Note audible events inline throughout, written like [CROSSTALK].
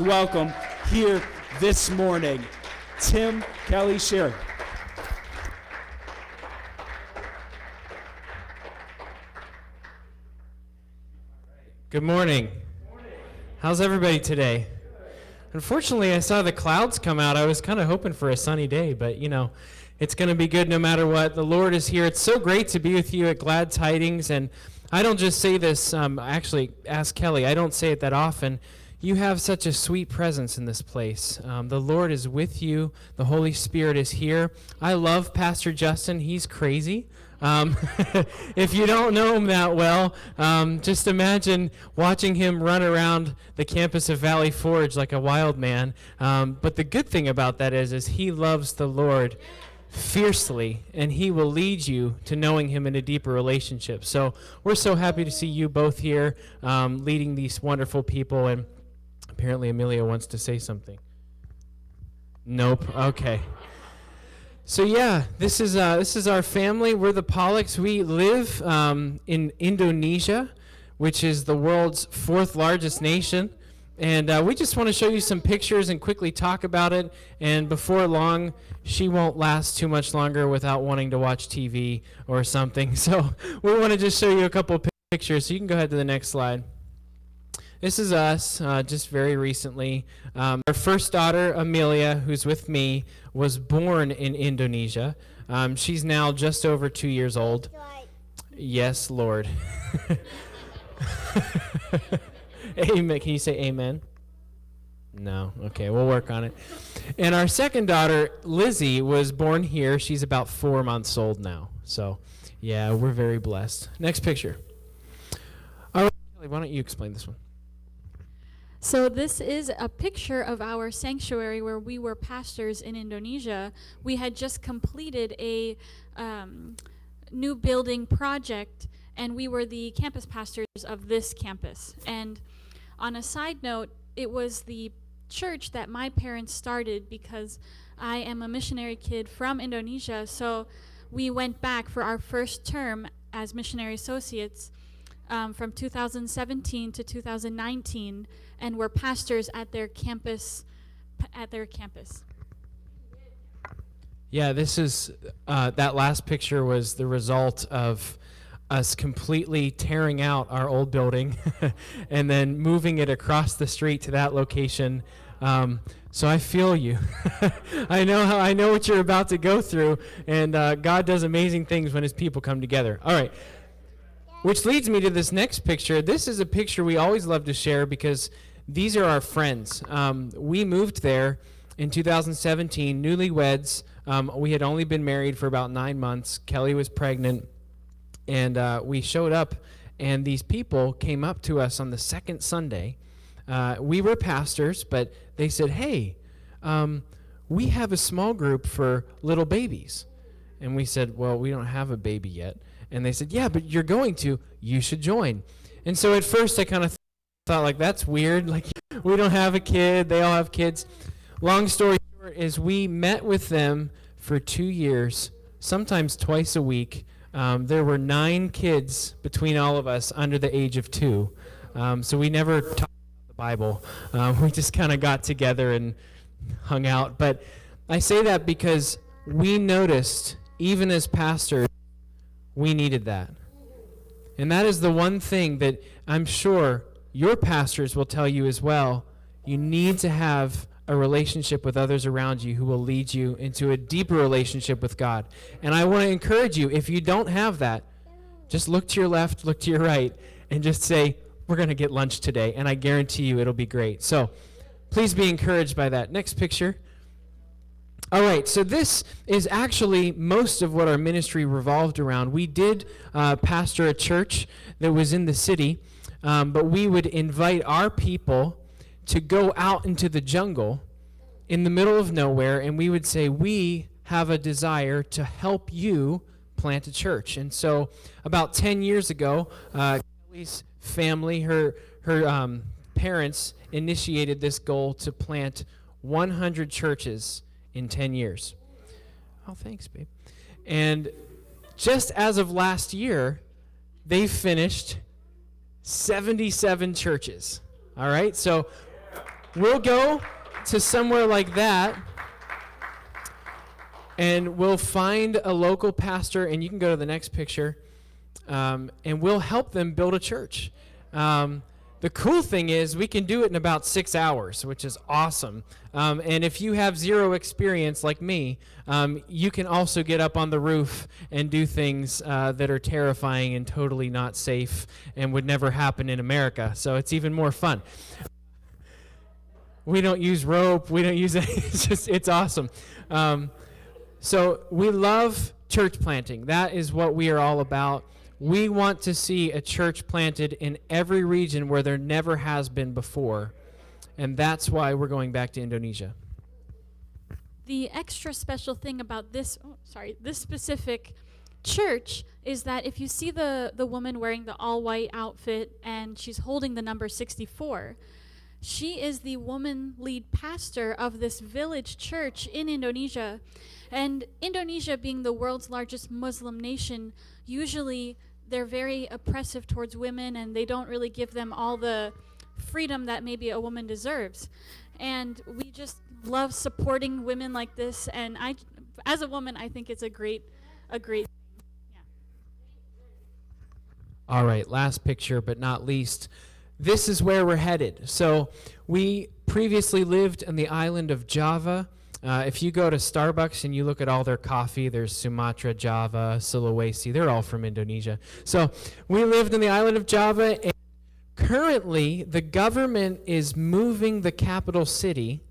welcome here this morning, Tim Kelly Sherry. Good morning. How's everybody today? Unfortunately, I saw the clouds come out. I was kind of hoping for a sunny day, but you know, it's going to be good no matter what. The Lord is here. It's so great to be with you at Glad Tidings. And I don't just say this, um, actually, ask Kelly. I don't say it that often. You have such a sweet presence in this place. Um, the Lord is with you, the Holy Spirit is here. I love Pastor Justin. He's crazy. Um, [LAUGHS] if you don't know him that well, um, just imagine watching him run around the campus of Valley Forge like a wild man. Um, but the good thing about that is, is he loves the Lord fiercely, and He will lead you to knowing Him in a deeper relationship. So we're so happy to see you both here um, leading these wonderful people. And apparently, Amelia wants to say something. Nope. Okay. So yeah, this is uh, this is our family. We're the Pollicks. We live um, in Indonesia, which is the world's fourth largest nation. And uh, we just want to show you some pictures and quickly talk about it. And before long, she won't last too much longer without wanting to watch TV or something. [LAUGHS] So we want to just show you a couple pictures. So you can go ahead to the next slide. This is us, uh, just very recently. Um, our first daughter, Amelia, who's with me, was born in Indonesia. Um, she's now just over two years old. Yes, Lord. [LAUGHS] amen. Can you say amen? No. Okay, we'll work on it. And our second daughter, Lizzie, was born here. She's about four months old now. So, yeah, we're very blessed. Next picture. All right, Kelly, why don't you explain this one? So, this is a picture of our sanctuary where we were pastors in Indonesia. We had just completed a um, new building project, and we were the campus pastors of this campus. And on a side note, it was the church that my parents started because I am a missionary kid from Indonesia. So we went back for our first term as missionary associates um, from 2017 to 2019 and were pastors at their campus at their campus. Yeah, this is uh, that last picture was the result of us completely tearing out our old building [LAUGHS] and then moving it across the street to that location. Um, so I feel you. [LAUGHS] I know how I know what you're about to go through, and uh, God does amazing things when His people come together. All right, which leads me to this next picture. This is a picture we always love to share because these are our friends. Um, we moved there in 2017, newlyweds. Um, we had only been married for about nine months. Kelly was pregnant and uh, we showed up, and these people came up to us on the second Sunday. Uh, we were pastors, but they said, Hey, um, we have a small group for little babies. And we said, Well, we don't have a baby yet. And they said, Yeah, but you're going to. You should join. And so at first I kind of th- thought, like, that's weird. [LAUGHS] Like, we don't have a kid, they all have kids. Long story short is we met with them for two years, sometimes twice a week um, there were nine kids between all of us under the age of two. Um, so we never talked about the Bible. Um, [LAUGHS] we just kind of got together and hung out. But I say that because we noticed, even as pastors, we needed that. And that is the one thing that I'm sure your pastors will tell you as well. You need to have a relationship with others around you who will lead you into a deeper relationship with God. And I want to encourage you if you don't have that, just look to your left, look to your right, and just say, We're going to get lunch today. And I guarantee you it'll be great. So please be encouraged by that. Next picture. All right, so this is actually most of what our ministry revolved around. We did uh, pastor a church that was in the city, um, but we would invite our people to go out into the jungle in the middle of nowhere and we would say, We have a desire to help you plant a church. And so, about 10 years ago, uh, Kelly's family, her, her um, parents, initiated this goal to plant 100 churches in 10 years. Oh, thanks, babe. And just as of last year, they finished 77 churches. All right? So we'll go to somewhere like that and we'll find a local pastor, and you can go to the next picture, um, and we'll help them build a church. Um, the cool thing is we can do it in about six hours, which is awesome. Um, and if you have zero experience like me, um, you can also get up on the roof and do things uh, that are terrifying and totally not safe and would never happen in America. So it's even more fun. We don't use rope. We don't use [LAUGHS] it. It's just it's awesome. Um, so we love church planting. That is what we are all about. We want to see a church planted in every region where there never has been before. And that's why we're going back to Indonesia. The extra special thing about this, oh, sorry, this specific church is that if you see the, the woman wearing the all white outfit and she's holding the number 64, she is the woman lead pastor of this village church in Indonesia. And Indonesia, being the world's largest Muslim nation, usually they're very oppressive towards women and they don't really give them all the freedom that maybe a woman deserves. And we just love supporting women like this. And I, as a woman, I think it's a great, a great. All right, last picture, but not least. This is where we're headed. So, we previously lived on the island of Java. Uh, if you go to Starbucks and you look at all their coffee, there's Sumatra, Java, Sulawesi. They're all from Indonesia. So we lived in the island of Java. And currently, the government is moving the capital city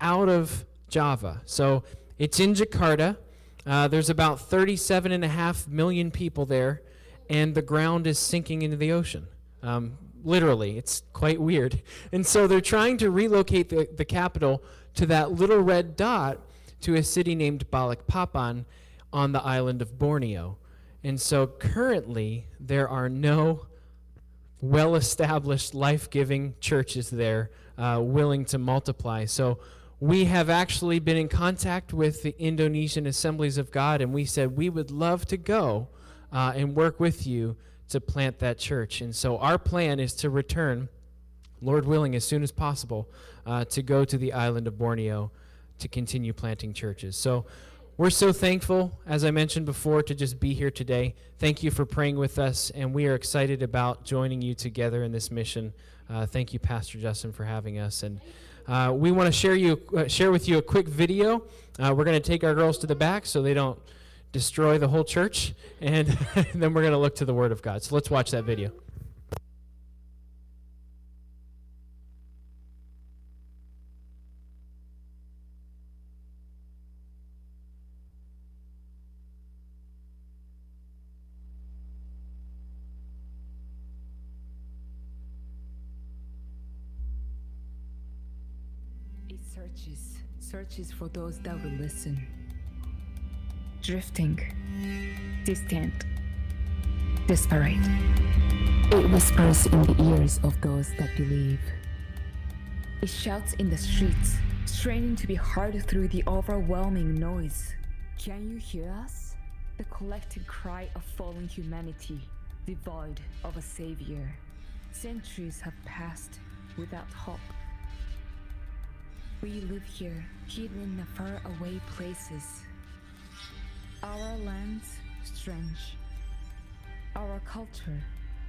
out of Java. So it's in Jakarta. Uh, there's about 37 and a half million people there, and the ground is sinking into the ocean. Um, literally, it's quite weird. [LAUGHS] And so they're trying to relocate the, the capital to that little red dot to a city named Balikpapan on the island of Borneo. And so currently, there are no well established, life giving churches there uh, willing to multiply. So we have actually been in contact with the Indonesian Assemblies of God, and we said we would love to go uh, and work with you to plant that church. And so our plan is to return Lord willing, as soon as possible, uh, to go to the island of Borneo to continue planting churches. So we're so thankful, as I mentioned before, to just be here today. Thank you for praying with us, and we are excited about joining you together in this mission. Uh, thank you, Pastor Justin, for having us. And uh, we want to share you uh, share with you a quick video. Uh, we're going to take our girls to the back so they don't destroy the whole church, and [LAUGHS] then we're going to look to the Word of God. So let's watch that video. Searches for those that will listen. Drifting, distant, desperate. It whispers in the ears of those that believe. It shouts in the streets, straining to be heard through the overwhelming noise. Can you hear us? The collective cry of fallen humanity, devoid of a savior. Centuries have passed without hope. We live here, hidden in the faraway places. Our lands, strange. Our culture,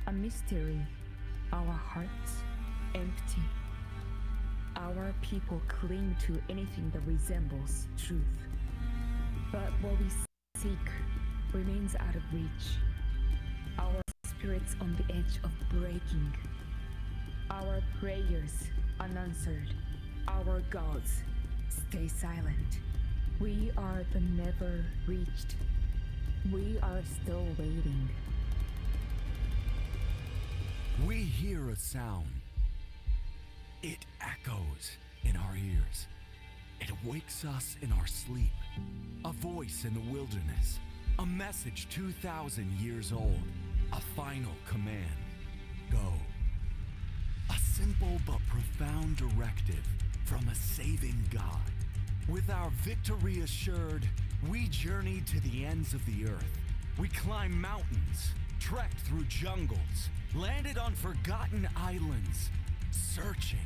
a mystery. Our hearts, empty. Our people cling to anything that resembles truth. But what we seek remains out of reach. Our spirits on the edge of breaking. Our prayers unanswered. Our gods stay silent. We are the never reached. We are still waiting. We hear a sound. It echoes in our ears. It wakes us in our sleep. A voice in the wilderness. A message 2,000 years old. A final command. Go. A simple but profound directive from a saving God. With our victory assured, we journeyed to the ends of the earth. We climbed mountains, trekked through jungles, landed on forgotten islands, searching,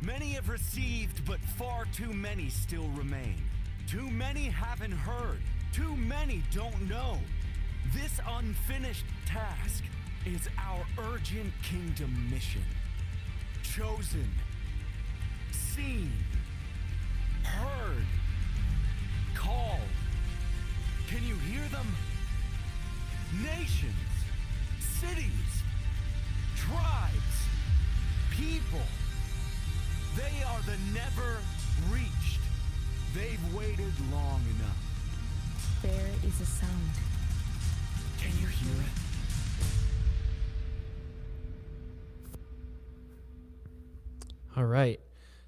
Many have received, but far too many still remain. Too many haven't heard. Too many don't know. This unfinished task is our urgent kingdom mission. Chosen, seen, heard, called. Can you hear them? Nations, cities, tribes, people. They are the never reached. They've waited long enough. There is a sound. Can you hear it? All right.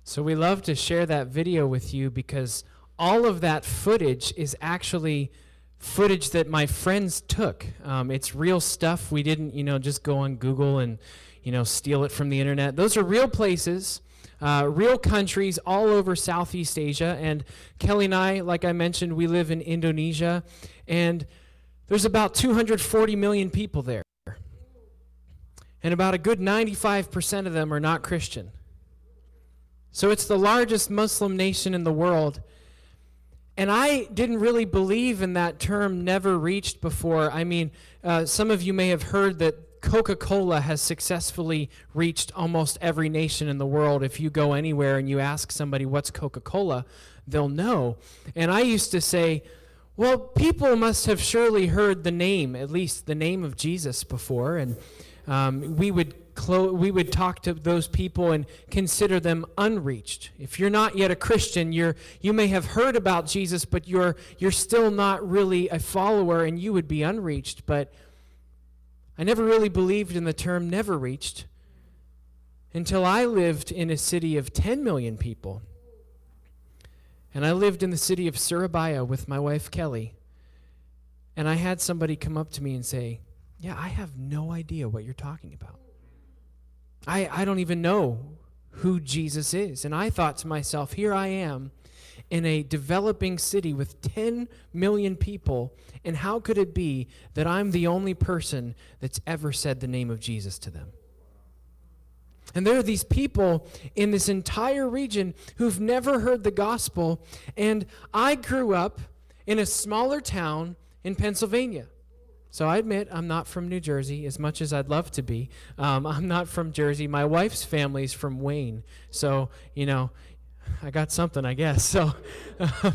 So we love to share that video with you because all of that footage is actually footage that my friends took. Um, it's real stuff. We didn't, you know, just go on Google and, you know, steal it from the internet. Those are real places, uh, real countries all over Southeast Asia. And Kelly and I, like I mentioned, we live in Indonesia, and there's about 240 million people there. And about a good 95% of them are not Christian. So it's the largest Muslim nation in the world. And I didn't really believe in that term never reached before. I mean, uh, some of you may have heard that Coca Cola has successfully reached almost every nation in the world. If you go anywhere and you ask somebody what's Coca Cola, they'll know. And I used to say, well, people must have surely heard the name, at least the name of Jesus before. And um, we would clo- we would talk to those people and consider them unreached. If you're not yet a Christian, you're you may have heard about Jesus, but you're you're still not really a follower, and you would be unreached. But I never really believed in the term "never reached" until I lived in a city of 10 million people. And I lived in the city of Surabaya with my wife Kelly. And I had somebody come up to me and say, Yeah, I have no idea what you're talking about. I, I don't even know who Jesus is. And I thought to myself, here I am in a developing city with 10 million people, and how could it be that I'm the only person that's ever said the name of Jesus to them? And there are these people in this entire region who've never heard the gospel, and I grew up in a smaller town in Pennsylvania. So I admit I'm not from New Jersey as much as I'd love to be. Um, I'm not from Jersey. My wife's family's from Wayne. So, you know, I got something, I guess. [LAUGHS] So,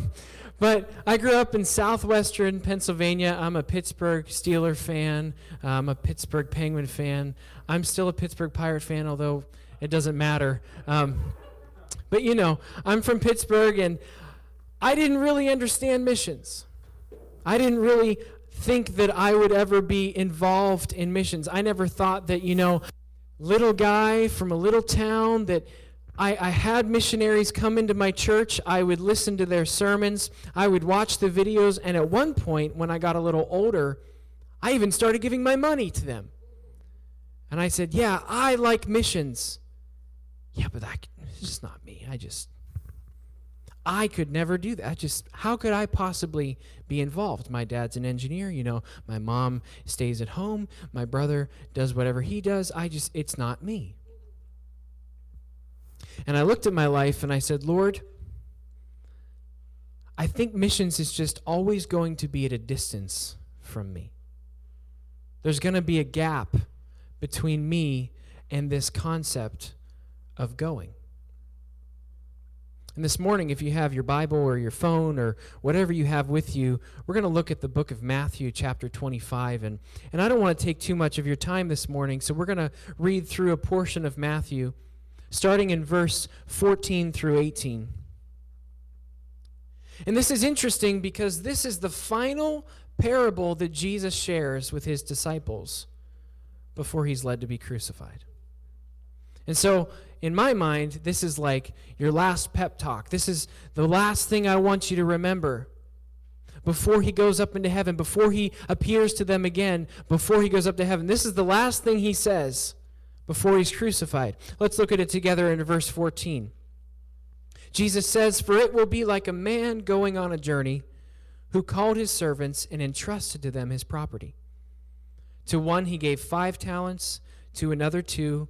but I grew up in southwestern Pennsylvania. I'm a Pittsburgh Steeler fan. I'm a Pittsburgh Penguin fan. I'm still a Pittsburgh Pirate fan, although it doesn't matter. Um, but, you know, I'm from Pittsburgh, and I didn't really understand missions. I didn't really think that I would ever be involved in missions. I never thought that, you know, little guy from a little town that I, I, had missionaries come into my church. I would listen to their sermons. I would watch the videos. And at one point, when I got a little older, I even started giving my money to them. And I said, Yeah, I like missions. Yeah, but that, it's just not me. I just, I could never do that. Just how could I possibly be involved? My dad's an engineer, you know. My mom stays at home. My brother does whatever he does. I just it's not me. And I looked at my life and I said, "Lord, I think missions is just always going to be at a distance from me. There's going to be a gap between me and this concept of going." And this morning, if you have your Bible or your phone or whatever you have with you, we're going to look at the book of Matthew, chapter 25. And, and I don't want to take too much of your time this morning, so we're going to read through a portion of Matthew, starting in verse 14 through 18. And this is interesting because this is the final parable that Jesus shares with his disciples before he's led to be crucified. And so in my mind, this is like your last pep talk. This is the last thing I want you to remember before he goes up into heaven, before he appears to them again, before he goes up to heaven. This is the last thing he says before he's crucified. Let's look at it together in verse 14. Jesus says, For it will be like a man going on a journey who called his servants and entrusted to them his property. To one he gave five talents, to another two,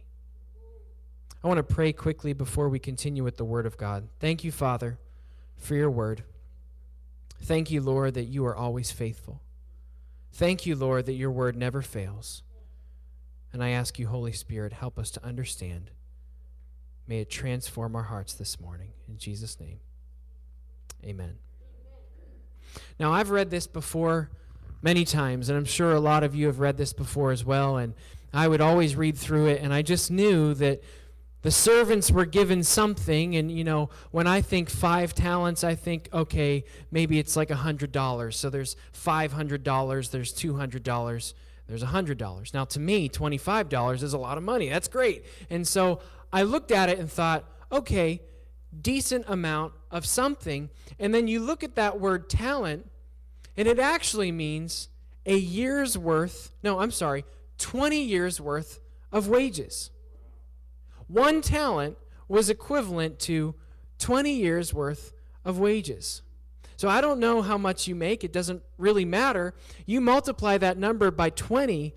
I want to pray quickly before we continue with the word of God. Thank you, Father, for your word. Thank you, Lord, that you are always faithful. Thank you, Lord, that your word never fails. And I ask you, Holy Spirit, help us to understand. May it transform our hearts this morning. In Jesus' name, amen. Now, I've read this before many times, and I'm sure a lot of you have read this before as well. And I would always read through it, and I just knew that the servants were given something and you know when i think five talents i think okay maybe it's like a hundred dollars. So there's five hundred dollars there's two hundred dollars there's a hundred dollars. Now to me twenty-five dollars is a lot of money. That's great. And so i looked at it and thought okay decent amount of something. And then you look at that word talent and it actually means a year's worth no i'm sorry 20 years worth of wages one talent was equivalent to 20 years worth of wages. So I don't know how much you make, it doesn't really matter. You multiply that number by 20,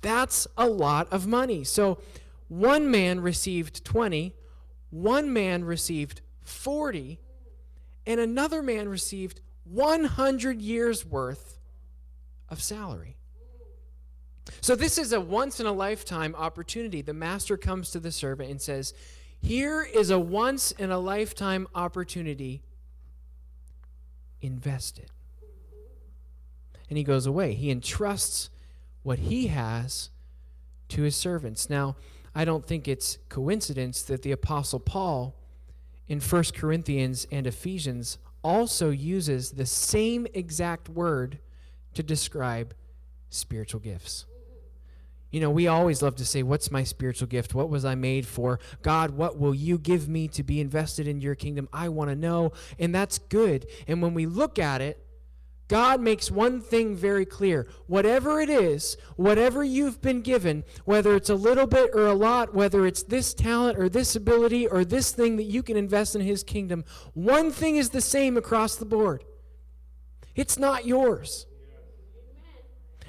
that's a lot of money. So one man received 20, one man received 40, and another man received 100 years worth of salary. So, this is a once in a lifetime opportunity. The master comes to the servant and says, Here is a once in a lifetime opportunity. Invest it. And he goes away. He entrusts what he has to his servants. Now, I don't think it's coincidence that the Apostle Paul in 1 Corinthians and Ephesians also uses the same exact word to describe spiritual gifts. You know, we always love to say, What's my spiritual gift? What was I made for? God, what will you give me to be invested in your kingdom? I want to know. And that's good. And when we look at it, God makes one thing very clear. Whatever it is, whatever you've been given, whether it's a little bit or a lot, whether it's this talent or this ability or this thing that you can invest in His kingdom, one thing is the same across the board it's not yours.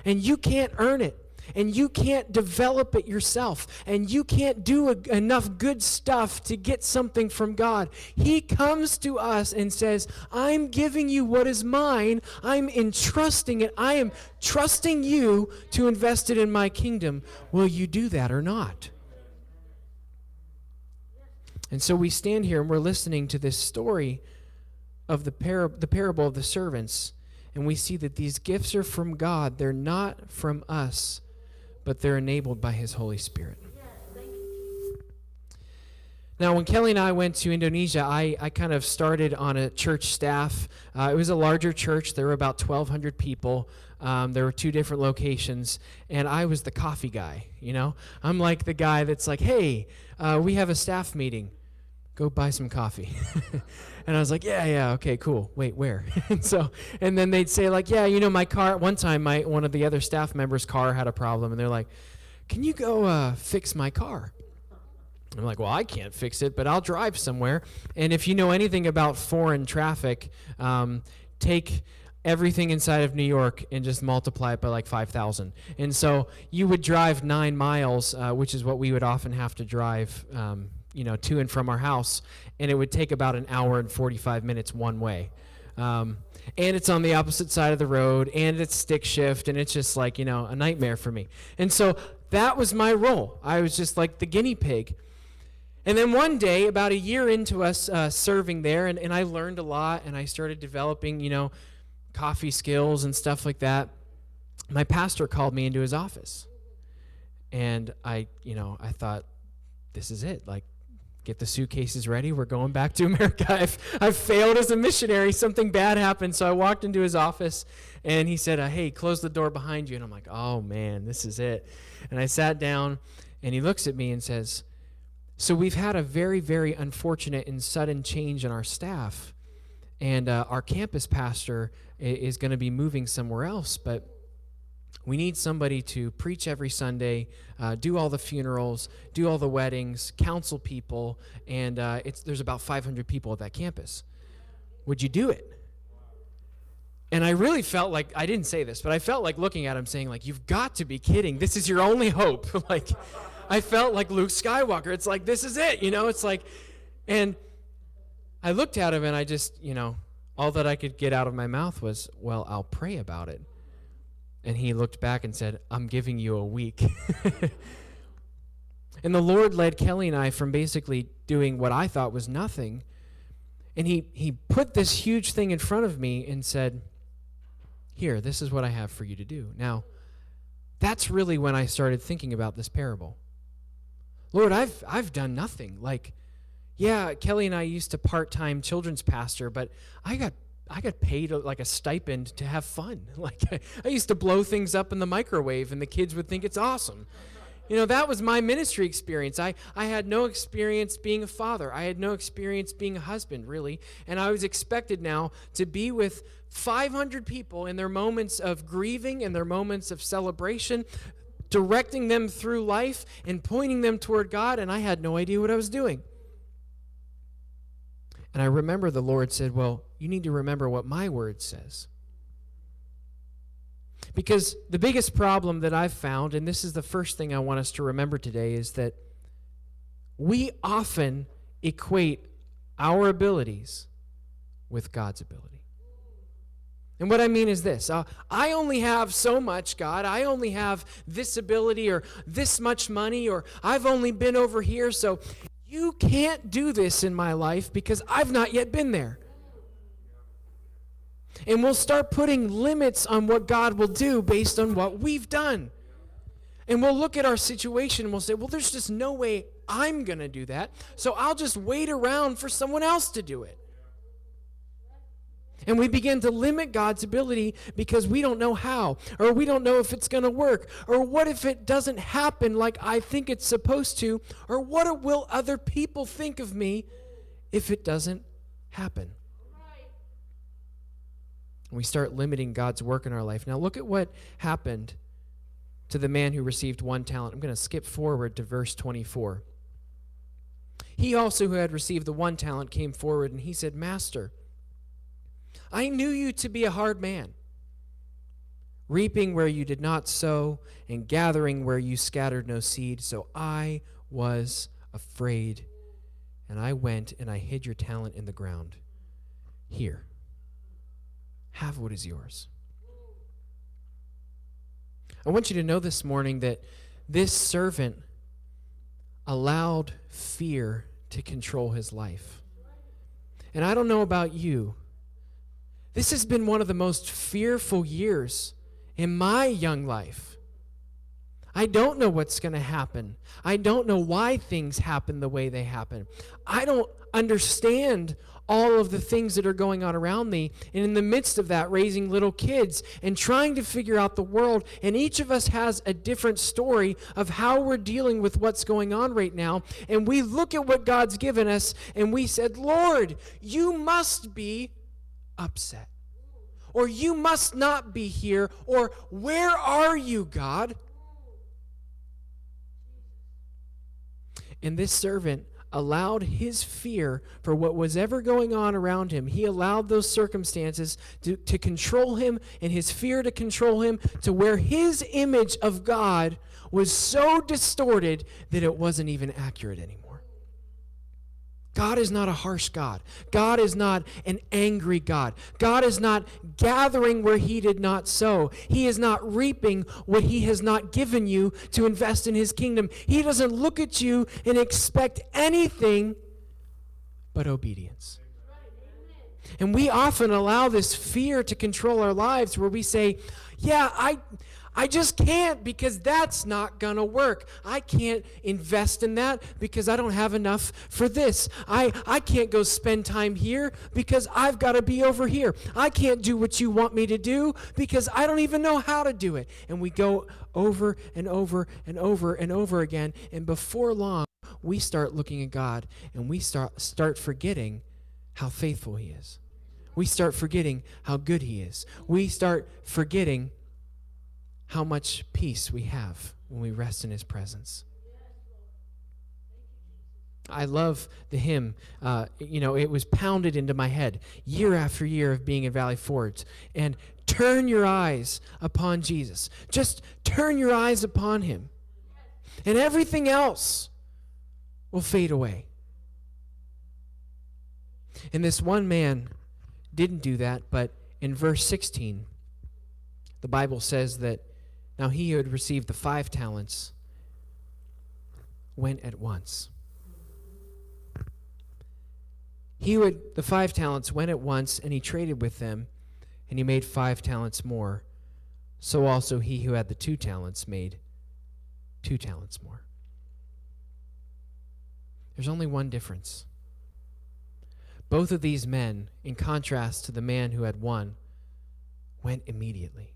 And you can't earn it and you can't develop it yourself and you can't do a, enough good stuff to get something from God. He comes to us and says, I'm giving you what is mine. I'm entrusting it. I am trusting you to invest it in my kingdom. Will you do that or not? And so we stand here and we're listening to this story of the, the parable of the servants. And we see that these gifts are from God, they're not from us but they're enabled by His Holy Spirit. Now, when Kelly and I went to Indonesia, I, I kind of started on a church staff. Uh, it was a larger church. There were about 1,200 people. Um, there were two different locations, and I was the coffee guy. You know, I'm like the guy that's like, "Hey, uh, we have a staff meeting. Go buy some coffee." [LAUGHS] and I was like, "Yeah, yeah, okay, cool. Wait, where?" [LAUGHS] and so, and then they'd say like, "Yeah, you know, my car." One time, my one of the other staff members' car had a problem, and they're like, "Can you go uh, fix my car?" I'm like, well, I can't fix it, but I'll drive somewhere. And if you know anything about foreign traffic, um, take everything inside of New York and just multiply it by like 5,000. And so you would drive nine miles, uh, which is what we would often have to drive, um, you know, to and from our house, and it would take about an hour and 45 minutes one way. Um, and it's on the opposite side of the road, and it's stick shift, and it's just like, you know, a nightmare for me. And so that was my role. I was just like the guinea pig. And then one day, about a year into us uh, serving there, and, and I learned a lot, and I started developing, you know, coffee skills and stuff like that. My pastor called me into his office. And I, you know, I thought, this is it. Like, get the suitcases ready. We're going back to [LAUGHS] America. I've, I've failed as a missionary. Something bad happened. So I walked into his office and he said, uh, Hey, close the door behind you. And I'm like, Oh man, this is it. And I sat down and he looks at me and says, So we've had a very, very unfortunate and sudden change in our staff. and uh, our campus pastor is going to be moving somewhere else, but we need somebody to preach every Sunday, uh, do all the funerals, do all the weddings, counsel people, and uh, it's there's about 500 people at that campus. Would you do it? And I really felt like I didn't say this, but I felt like looking at him saying like you've got to be kidding. This is your only hope. [LAUGHS] like I felt like Luke Skywalker. It's like this is it, you know? It's like and I looked at him and I just, you know, all that I could get out of my mouth was, "Well, I'll pray about it." And he looked back and said, I'm giving you a week. [LAUGHS] and the Lord led Kelly and I from basically doing what I thought was nothing. And he, he put this huge thing in front of me and said, Here, this is what I have for you to do. Now, that's really when I started thinking about this parable. Lord, I've, I've done nothing. Like, yeah, Kelly and I used to part time children's pastor, but I got I got paid uh, like a stipend to have fun. [LAUGHS] Like I, I used to blow things up in the microwave and the kids would think it's awesome. You know, that was my ministry experience. I, I had no experience being a father. I had no experience being a husband, really. And I was expected now to be with 500 people in their moments of grieving and their moments of celebration, directing them through life and pointing them toward God. And I had no idea what I was doing. And I remember the Lord said, Well, you need to remember what my word says. Because the biggest problem that I've found, and this is the first thing I want us to remember today, is that we often equate our abilities with God's ability. And what I mean is this uh, I only have so much, God. I only have this ability or this much money, or I've only been over here, so you can't do this in my life because I've not yet been there. And we'll start putting limits on what God will do based on what we've done. And we'll look at our situation and we'll say, well, there's just no way I'm going to do that. So I'll just wait around for someone else to do it. And we begin to limit God's ability because we don't know how, or we don't know if it's going to work, or what if it doesn't happen like I think it's supposed to, or what will other people think of me if it doesn't happen? We start limiting God's work in our life. Now, look at what happened to the man who received one talent. I'm going to skip forward to verse 24. He also, who had received the one talent, came forward and he said, Master, I knew you to be a hard man, reaping where you did not sow, and gathering where you scattered no seed. So I was afraid, and I went and I hid your talent in the ground. Here have what is yours. I want you to know this morning that this servant allowed fear to control his life. And I don't know about you. This has been one of the most fearful years in my young life. I don't know what's going to happen. I don't know why things happen the way they happen. I don't understand all of the things that are going on around me. And in the midst of that, raising little kids and trying to figure out the world. And each of us has a different story of how we're dealing with what's going on right now. And we look at what God's given us and we said, Lord, you must be upset. Or you must not be here. Or where are you, God? And this servant allowed his fear for what was ever going on around him. He allowed those circumstances to, to control him and his fear to control him to where his image of God was so distorted that it wasn't even accurate anymore. God is not a harsh God. God is not an angry God. God is not gathering where He did not sow. He is not reaping what He has not given you to invest in His kingdom. He doesn't look at you and expect anything but obedience. And we often allow this fear to control our lives where we say, Yeah, I. I just can't because that's not going to work. I can't invest in that because I don't have enough for this. I, I can't go spend time here because I've got to be over here. I can't do what you want me to do because I don't even know how to do it. And we go over and over and over and over again. And before long, we start looking at God and we start, start forgetting how faithful He is we start forgetting how good He is. We start forgetting how much peace we have when we rest in His presence. I love the hymn. Uh, you know, it was pounded into my head year after year of being in Valley Forge. And turn your eyes upon Jesus. Just turn your eyes upon him. And everything else will fade away. And this one man didn't do that, but in verse 16, the Bible says that now he who had received the five talents went at once. He would the five talents went at once and he traded with them and he made five talents more. So also he who had the two talents made two talents more. There's only one difference. Both of these men, in contrast to the man who had one, went immediately.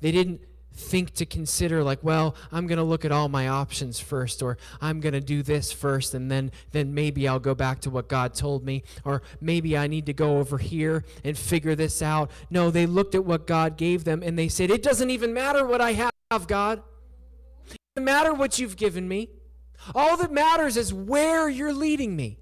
They didn't think to consider like well i'm going to look at all my options first or i'm going to do this first and then then maybe i'll go back to what god told me or maybe i need to go over here and figure this out. No they looked at what god gave them and they said it doesn't even matter what i have god. It doesn't matter what you've given me. All that matters is where you're leading me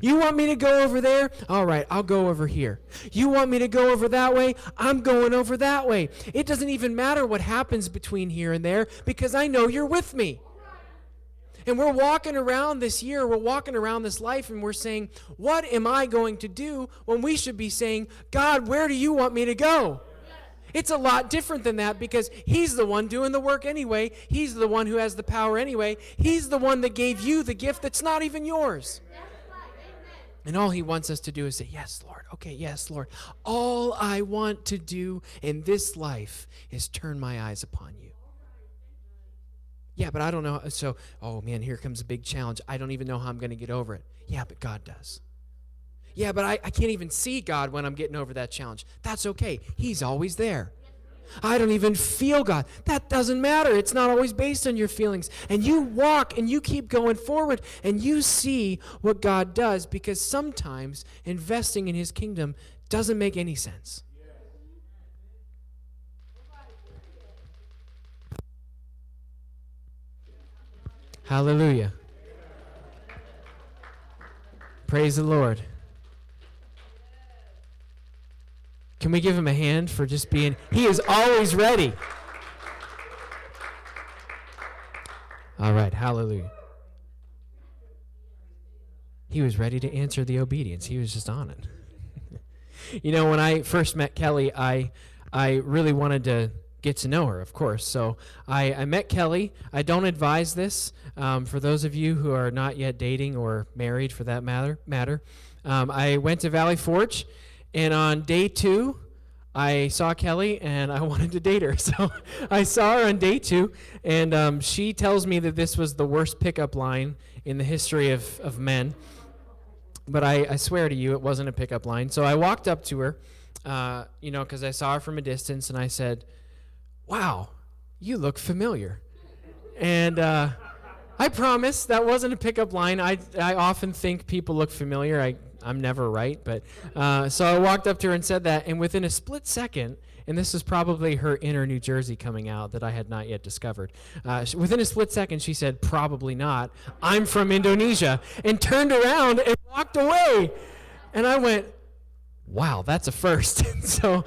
you want me to go over there? All right, I'll go over here. You want me to go over that way? I'm going over that way. It doesn't even matter what happens between here and there because I know you're with me. And we're walking around this year, we're walking around this life, and we're saying, What am I going to do? When we should be saying, God, where do you want me to go? It's a lot different than that because He's the one doing the work anyway. He's the one who has the power anyway. He's the one that gave you the gift that's not even yours. And all he wants us to do is say, Yes, Lord. Okay, yes, Lord. All I want to do in this life is turn my eyes upon you. Yeah, but I don't know. So, oh man, here comes a big challenge. I don't even know how I'm going to get over it. Yeah, but God does. Yeah, but I, I can't even see God when I'm getting over that challenge. That's okay. He's always there. I don't even feel God. That doesn't matter. It's not always based on your feelings. And you walk and you keep going forward and you see what God does because sometimes investing in His kingdom doesn't make any sense. Hallelujah. Praise the Lord. Can we give him a hand for just being, he is always ready. All right, hallelujah. He was ready to answer the obedience. He was just on it. [LAUGHS] you know, when I first met Kelly, I I really wanted to get to know her, of course. So I, I met Kelly. I don't advise this um, for those of you who are not yet dating or married, for that matter. Matter. Um, I went to Valley Forge and on day two, I saw Kelly and I [LAUGHS] wanted to date her. So [LAUGHS] I saw her on day two, and um, she tells me that this was the worst pickup line in the history of, of men. But I, I swear to you, it wasn't a pickup line. So I walked up to her, uh, you know, because I saw her from a distance, and I said, Wow, you look familiar. And uh, I promise that wasn't a pickup line. I, I often think people look familiar. I I'm never right, but uh, so I walked up to her and said that, and within a split second, and this is probably her inner New Jersey coming out that I had not yet discovered. Uh, within a split second, she said, "Probably not. I'm from Indonesia," and turned around and walked away. And I went, "Wow, that's a first. [LAUGHS] so.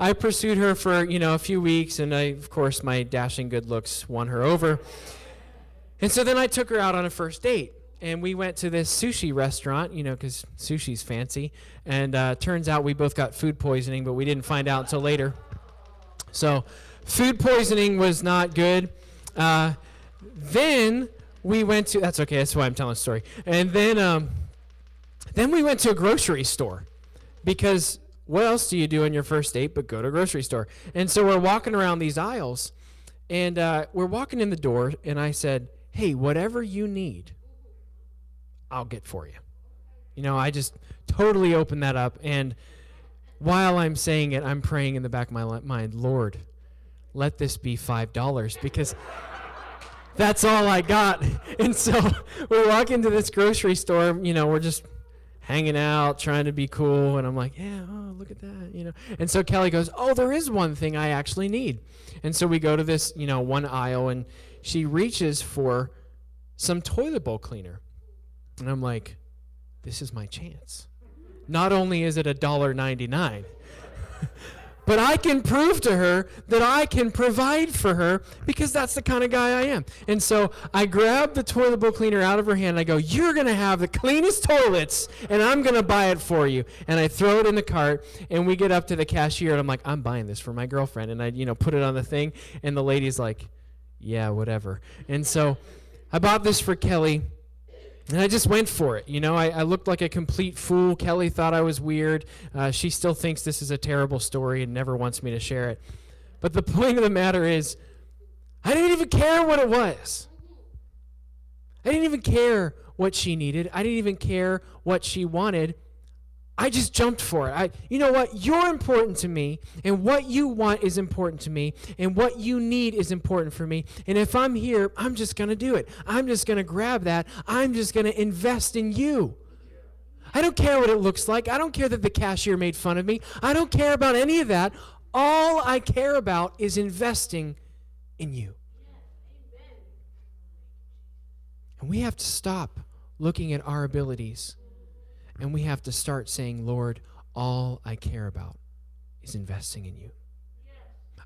I pursued her for you know a few weeks, and I, of course, my dashing good looks won her over. And so then I took her out on a first date and we went to this sushi restaurant, you know, because sushi's fancy. And uh, turns out we both got food poisoning, but we didn't find out until later. So, food poisoning was not good. Uh, then we went to. That's okay. That's why I'm telling a story. And then, um, then we went to a grocery store, because what else do you do on your first date but go to a grocery store? And so we're walking around these aisles, and uh, we're walking in the door, and I said, "Hey, whatever you need." I'll get for you. You know, I just totally open that up. And while I'm saying it, I'm praying in the back of my mind, Lord, let this be $5 because that's all I got. [LAUGHS] And so [LAUGHS] we walk into this grocery store, you know, we're just hanging out, trying to be cool, and I'm like, yeah, oh, look at that, you know. And so Kelly goes, oh, there is one thing I actually need. And so we go to this, you know, one aisle, and she reaches for some toilet bowl cleaner. And I'm like, this is my chance. Not only is it a dollar ninety nine, [LAUGHS] but I can prove to her that I can provide for her because that's the kind of guy I am. And so I grab the toilet bowl cleaner out of her hand. And I go, You're going to have the cleanest toilets, and I'm going to buy it for you. And I throw it in the cart, and we get up to the cashier, and I'm like, I'm buying this for my girlfriend. And I, you know, put it on the thing, and the lady's like, Yeah, whatever. And so I bought this for Kelly. And I just went for it. You know, I, I, looked like a complete fool. Kelly thought I was weird. Uh, she still thinks this is a terrible story and never wants me to share it. But the [LAUGHS] point of the matter is, I didn't even care what it was. I didn't even care what she needed. I didn't even care what she wanted. I just jumped for it. I, you know what? You're important to me, and what you want is important to me, and what you need is important for me. And if I'm here, I'm just going to do it. I'm just going to grab that. I'm just going to invest in you. I don't care what it looks like. I don't care that the cashier made fun of me. I don't care about any of that. All I care about is investing in you. And we have to stop looking at our abilities and we have to start saying, Lord, all I care about is investing in you.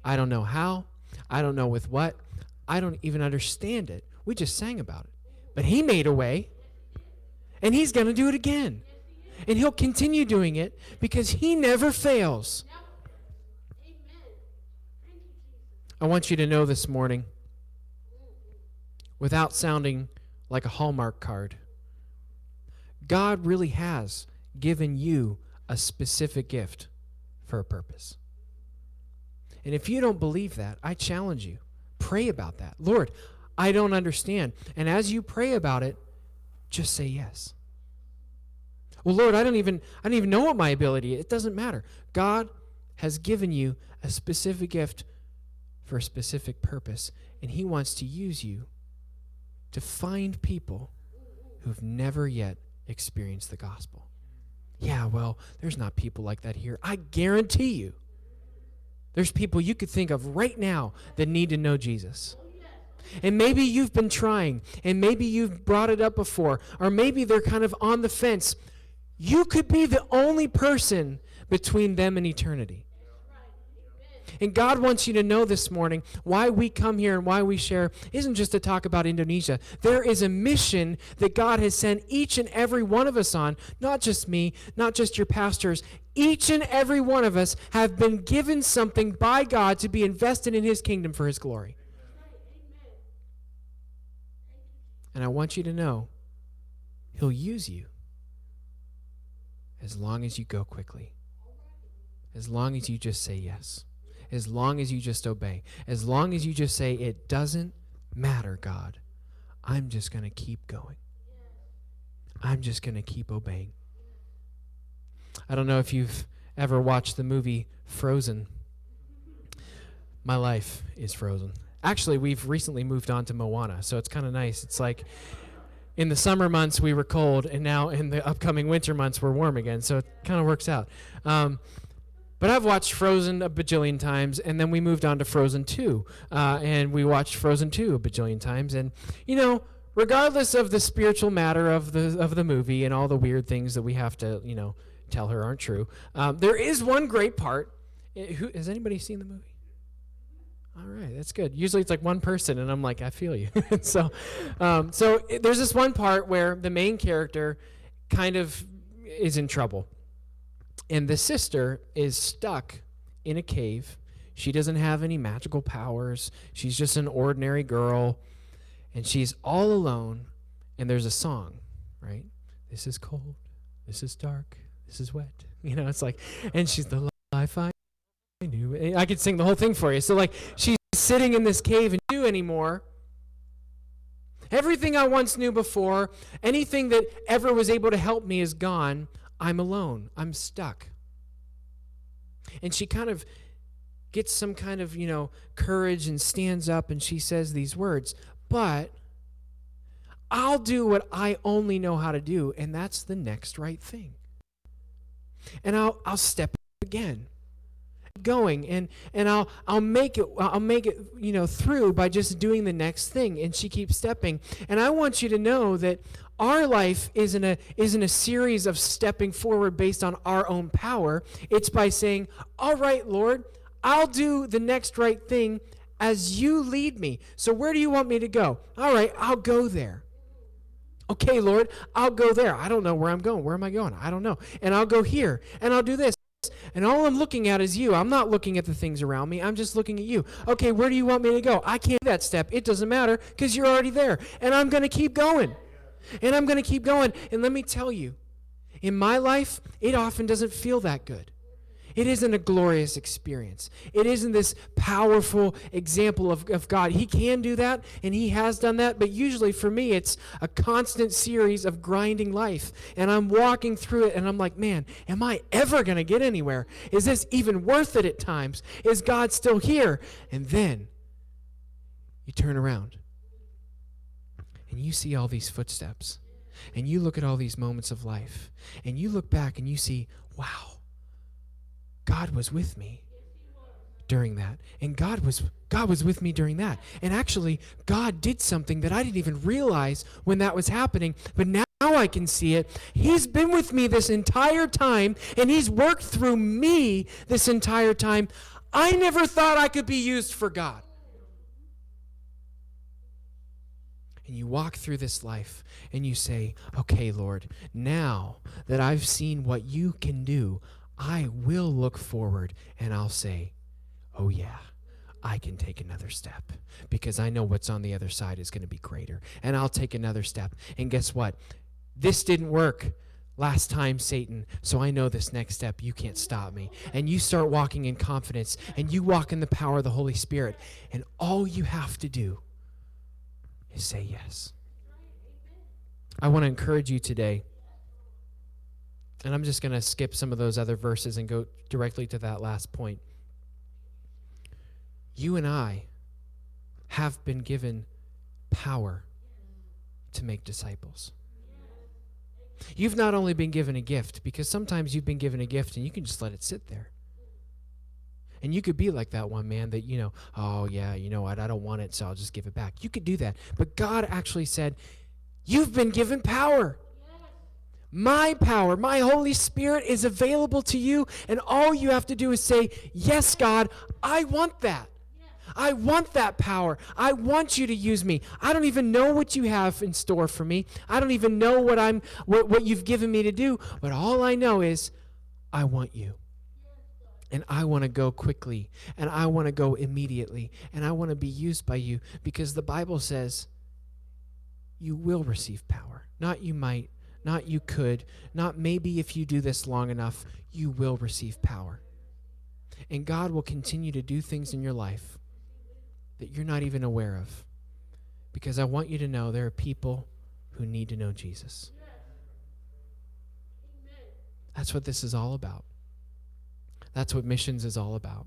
I don't know how. I don't know with what. I don't even understand it. We just sang about it. But He made a way, and He's going to do it again. And He'll continue doing it because He never fails. I want you to know this morning, without sounding like a Hallmark card, God really has given you a specific gift for a purpose. And if you don't believe that, I challenge you. Pray about that. Lord, I don't understand. And as you pray about it, just say yes. Well, Lord, I don't even I don't even know what my ability is. It doesn't matter. God has given you a specific gift for a specific purpose, and he wants to use you to find people who've never yet experience the gospel. Yeah, well, there's not people like that here. I guarantee you, there's people you could think of right now that need to know Jesus. And maybe you've been trying, and maybe you've brought it up before, or maybe they're kind of on the fence. You could be the only person between them and eternity. And God wants you to know this morning why we come here and why we share isn't just to talk about Indonesia. There is a mission that God has sent each and every one of us on, not just me, not just your pastors. Each and every one of us have been given something by God to be invested in His kingdom for His glory. And I want you to know He'll use you as long as you go quickly, as long as you just say yes as long as you just obey. As long as you just say, It doesn't matter, God. I'm just going to keep going. I'm just going to keep obeying. I don't know if you've ever watched the movie Frozen. My life is frozen. Actually, we've recently moved on to Moana, so it's kind of nice. It's like in the summer months we were cold, and now in the upcoming winter months we're warm again, so it kind of works out. Um, but I've watched Frozen a bajillion times, and then we moved on to Frozen 2. Uh, and we watched Frozen 2 a bajillion times. And, you know, regardless of the spiritual matter of the, of the movie and all the weird things that we have to, you know, tell her aren't true, um, there is one great part. Eh, who, has anybody seen the movie? All right, that's good. Usually it's like one person, and I'm like, I feel you. [LAUGHS] so, um, so it, there's this one part where the main character kind of is in trouble and the sister is stuck in a cave. She doesn't have any magical powers. She's just an ordinary girl. And she's all alone. And there's a song, right? This is cold. This is dark. This is wet. [LAUGHS] You know, it's like, and she's the life I knew. I could sing the whole thing for you. So, like, she's sitting in this cave and do anymore. Everything I once knew before, anything that ever was able to help me is gone. I'm alone. I'm stuck. And she kind of gets some kind of, you know, courage and stands up and she says these words, But I'll do what I only know how to do, and that's the next right thing. And I'll, I'll step up again going and and I'll I'll make it I'll make it you know through by just doing the next thing and she keeps stepping and I want you to know that our life isn't a isn't a series of stepping forward based on our own power it's by saying all right Lord I'll do the next right thing as you lead me so where do you want me to go all right I'll go there Okay, Lord, I'll go there. I don't know where I'm going. Where am I going? I don't know. And I'll go here and I'll do this. And all I'm looking at is you. I'm not looking at the things around me. I'm just looking at you. Okay, where do you want me to go? I can't do that step. It doesn't matter because you're already there. And I'm going to keep going. And I'm going to keep going. And let me tell you, in my life, it often doesn't feel that good. It isn't a glorious experience. It isn't this powerful example of, of God. He can do that, and He has done that, but usually for me, it's a constant series of grinding life. And I'm walking through it, and I'm like, man, am I ever going to get anywhere? Is this even worth it at times? Is God still here? And then you turn around, and you see all these footsteps, and you look at all these moments of life, and you look back and you see, wow God was with me during that. And God was God was with me during that. And actually, God did something that I didn't even realize when that was happening, but now I can see it. He's been with me this entire time and he's worked through me this entire time. I never thought I could be used for God. And you walk through this life and you say, Okay, Lord, now that I've seen what you can do, I will look forward and I'll say, oh, yeah. I can take another step because I know what's on the other side is going to be greater. And I'll take another step. And guess what? This didn't work last time, Satan. So I know this next step, you can't stop me. And you start walking in confidence and you walk in the power of the Holy Spirit. And all you have to do is say yes. I want to encourage you today and I'm just going to skip some of those other verses and go directly to that last point. You and I have been given power to make disciples. You've not only been given a gift, because sometimes you've been given a gift and you can just let it sit there. And you could be like that one man that, you know, oh, yeah, you know what, I don't want it, so I'll just give it back. You could do that. But God actually said, You've been given power. My power, my Holy Spirit is available to you, and all you have to do is say, Yes, God, I want that. I want that power. I want you to use me. I don't even know what you have in store for me. I don't even know what I'm what, what you've given me to do, but all I know is I want you. And I want to go quickly, and I want to go immediately, and I want to be used by you because the Bible says you will receive power. Not you might, not you could, not maybe if you do this long enough, you will receive power. And God will continue to do things in your life that you're not even aware of. Because I want you to know there are people who need to know Jesus. That's what this is all about. That's what missions is all about.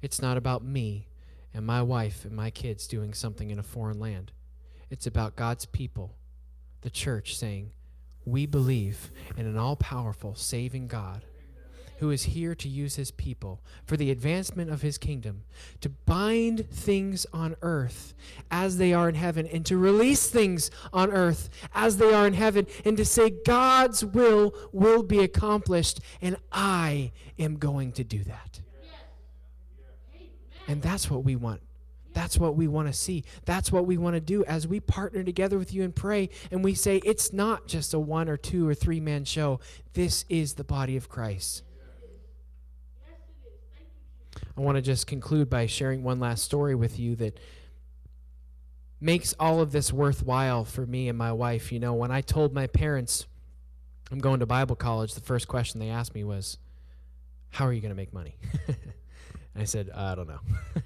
It's not about me and my wife and my kids doing something in a foreign land. It's about God's people, the church, saying, we believe in an all powerful, saving God who is here to use his people for the advancement of his kingdom, to bind things on earth as they are in heaven, and to release things on earth as they are in heaven, and to say, God's will will be accomplished, and I am going to do that. And that's what we want that's what we want to see. That's what we want to do as we partner together with you and pray and we say it's not just a one or two or three man show. This is the body of Christ. I want to just conclude by sharing one last story with you that makes all of this worthwhile for me and my wife. You know, when I told my parents I'm going to Bible college, the first question they asked me was, How are you going to make money? [LAUGHS] I said, I don't know. [LAUGHS]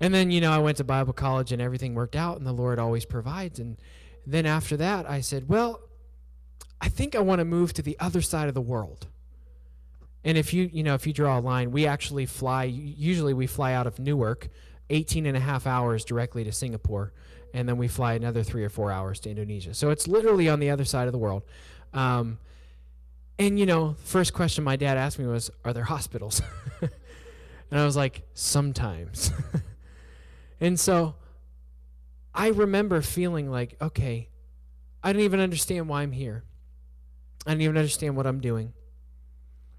And then, you know, I went to Bible college and everything worked out, and the Lord always provides. And then after that, I said, Well, I think I want to move to the other side of the world. And if you, you know, if you draw a line, we actually fly, usually we fly out of Newark 18 and a half hours directly to Singapore, and then we fly another three or four hours to Indonesia. So it's literally on the other side of the world. Um, and you know, first question my dad asked me was, "Are there hospitals?" [LAUGHS] and I was like, "Sometimes." [LAUGHS] and so I remember feeling like, okay, I don't even understand why I'm here. I don't even understand what I'm doing.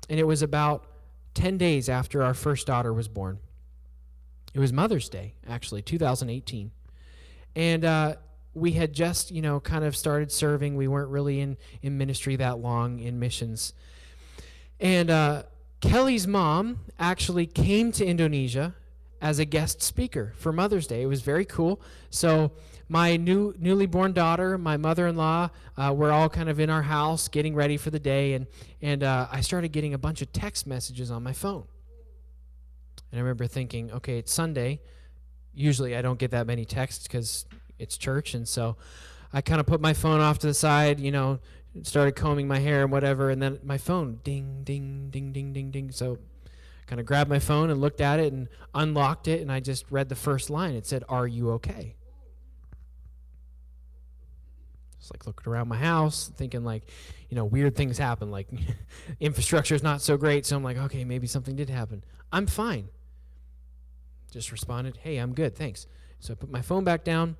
And it was about 10 days after our first daughter was born. It was Mother's Day, actually, 2018. And uh, we had just, you know, kind of started serving. We weren't really in, in ministry that long in missions. And uh, Kelly's mom actually came to Indonesia as a guest speaker for Mother's Day. It was very cool. So my new newly born daughter, my mother-in-law, uh, we're all kind of in our house getting ready for the day, and and uh, I started getting a bunch of text messages on my phone. And I remember thinking, okay, it's Sunday. Usually I don't get that many texts because it's church, and so I kind of put my phone off to the side, you know, started combing my hair and whatever, and then my phone ding ding ding ding ding ding. So kind of grabbed my phone and looked at it and unlocked it, and I just read the first line. It said, "Are you okay?" Just like looking around my house, thinking like, you know, weird things happen. Like [LAUGHS] infrastructure is not so great, so I'm like, okay, maybe something did happen. I'm fine. Just responded, hey, I'm good, thanks. So I put my phone back down,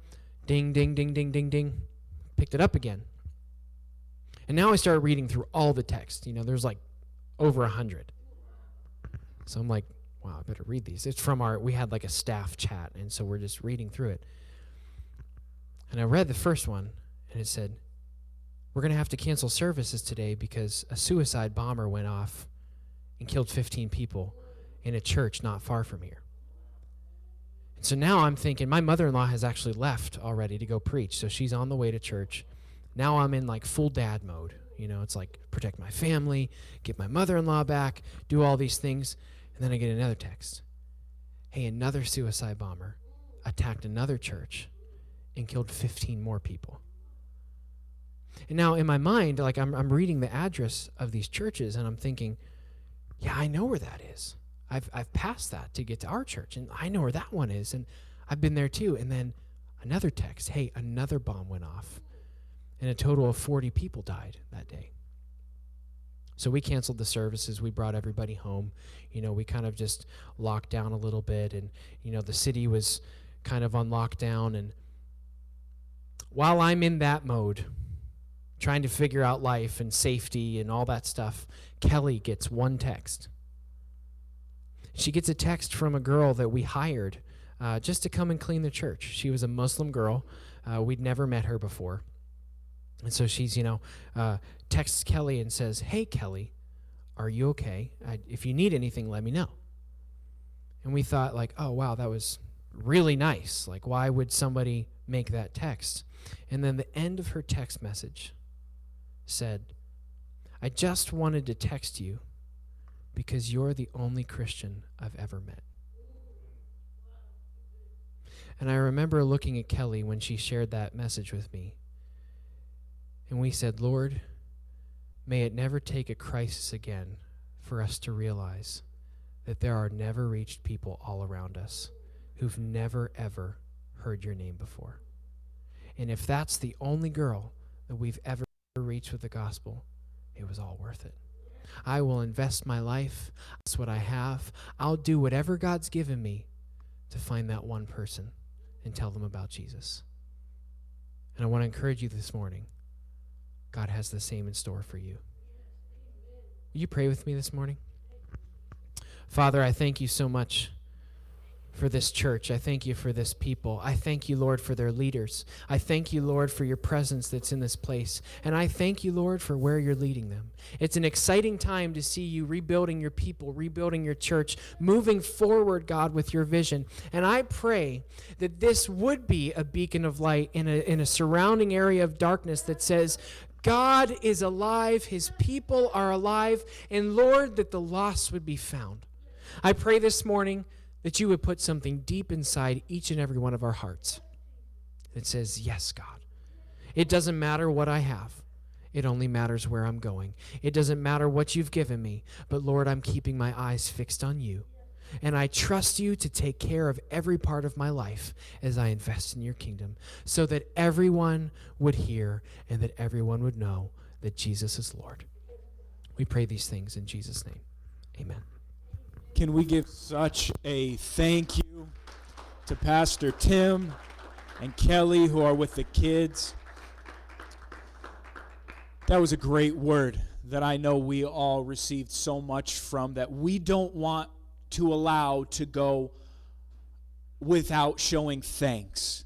ding, ding, ding, ding, ding, ding, picked it up again. And now I started reading through all the text. You know, there's like over a hundred. So I'm like, wow, I better read these. It's from our, we had like a staff chat, and so we're just reading through it. And I read the first one, and it said, We're going to have to cancel services today because a suicide bomber went off and killed 15 people in a church not far from here. And so now I'm thinking, my mother in law has actually left already to go preach, so she's on the way to church. Now I'm in like full dad mode. You know, it's like protect my family, get my mother in law back, do all these things. And then I get another text Hey, another suicide bomber attacked another church and killed 15 more people. And now in my mind, like I'm, I'm reading the address of these churches and I'm thinking, yeah, I know where that is. I've, I've passed that to get to our church and I know where that one is. And I've been there too. And then another text, hey, another bomb went off and a total of 40 people died that day. So we canceled the services. We brought everybody home. You know, we kind of just locked down a little bit and, you know, the city was kind of on lockdown. And while I'm in that mode, trying to figure out life and safety and all that stuff, Kelly gets one text. She gets a text from a girl that we hired uh, just to come and clean the church. She was a Muslim girl. Uh, we'd never met her before. And so she's, you know, uh, texts Kelly and says, Hey, Kelly, are you okay? I, if you need anything, let me know. And we thought, like, oh, wow, that was really nice. Like, why would somebody make that text? And then the end of her text message said, I just wanted to text you because you're the only Christian I've ever met. And I remember looking at Kelly when she shared that message with me. And we said, Lord, may it never take a crisis again for us to realize that there are never reached people all around us who've never, ever heard your name before. And if that's the only girl that we've ever reached with the gospel, it was all worth it. I will invest my life. That's what I have. I'll do whatever God's given me to find that one person and tell them about Jesus. And I want to encourage you this morning God has the same in store for you. Will you pray with me this morning? Father, I thank you so much for this church. I thank you for this people. I thank you, Lord, for their leaders. I thank you, Lord, for your presence that's in this place. And I thank you, Lord, for where you're leading them. It's an exciting time to see you rebuilding your people, rebuilding your church, moving forward, God, with your vision. And I pray that this would be a beacon of light in a, in a surrounding area of darkness that says, God is alive, his people are alive, and Lord, that the lost would be found. I pray this morning that you would put something deep inside each and every one of our hearts that says, Yes, God. It doesn't matter what I have. It only matters where I'm going. It doesn't matter what you've given me, but Lord, I'm keeping my eyes fixed on you. And I trust you to take care of every part of my life as I invest in your kingdom, so that everyone would hear and that everyone would know that Jesus is Lord. We pray these things in Jesus' name. Amen. Can we give such a thank you to Pastor Tim and Kelly who are with the kids? That was a great word that I know we all received so much from that we don't want to allow to go without showing thanks.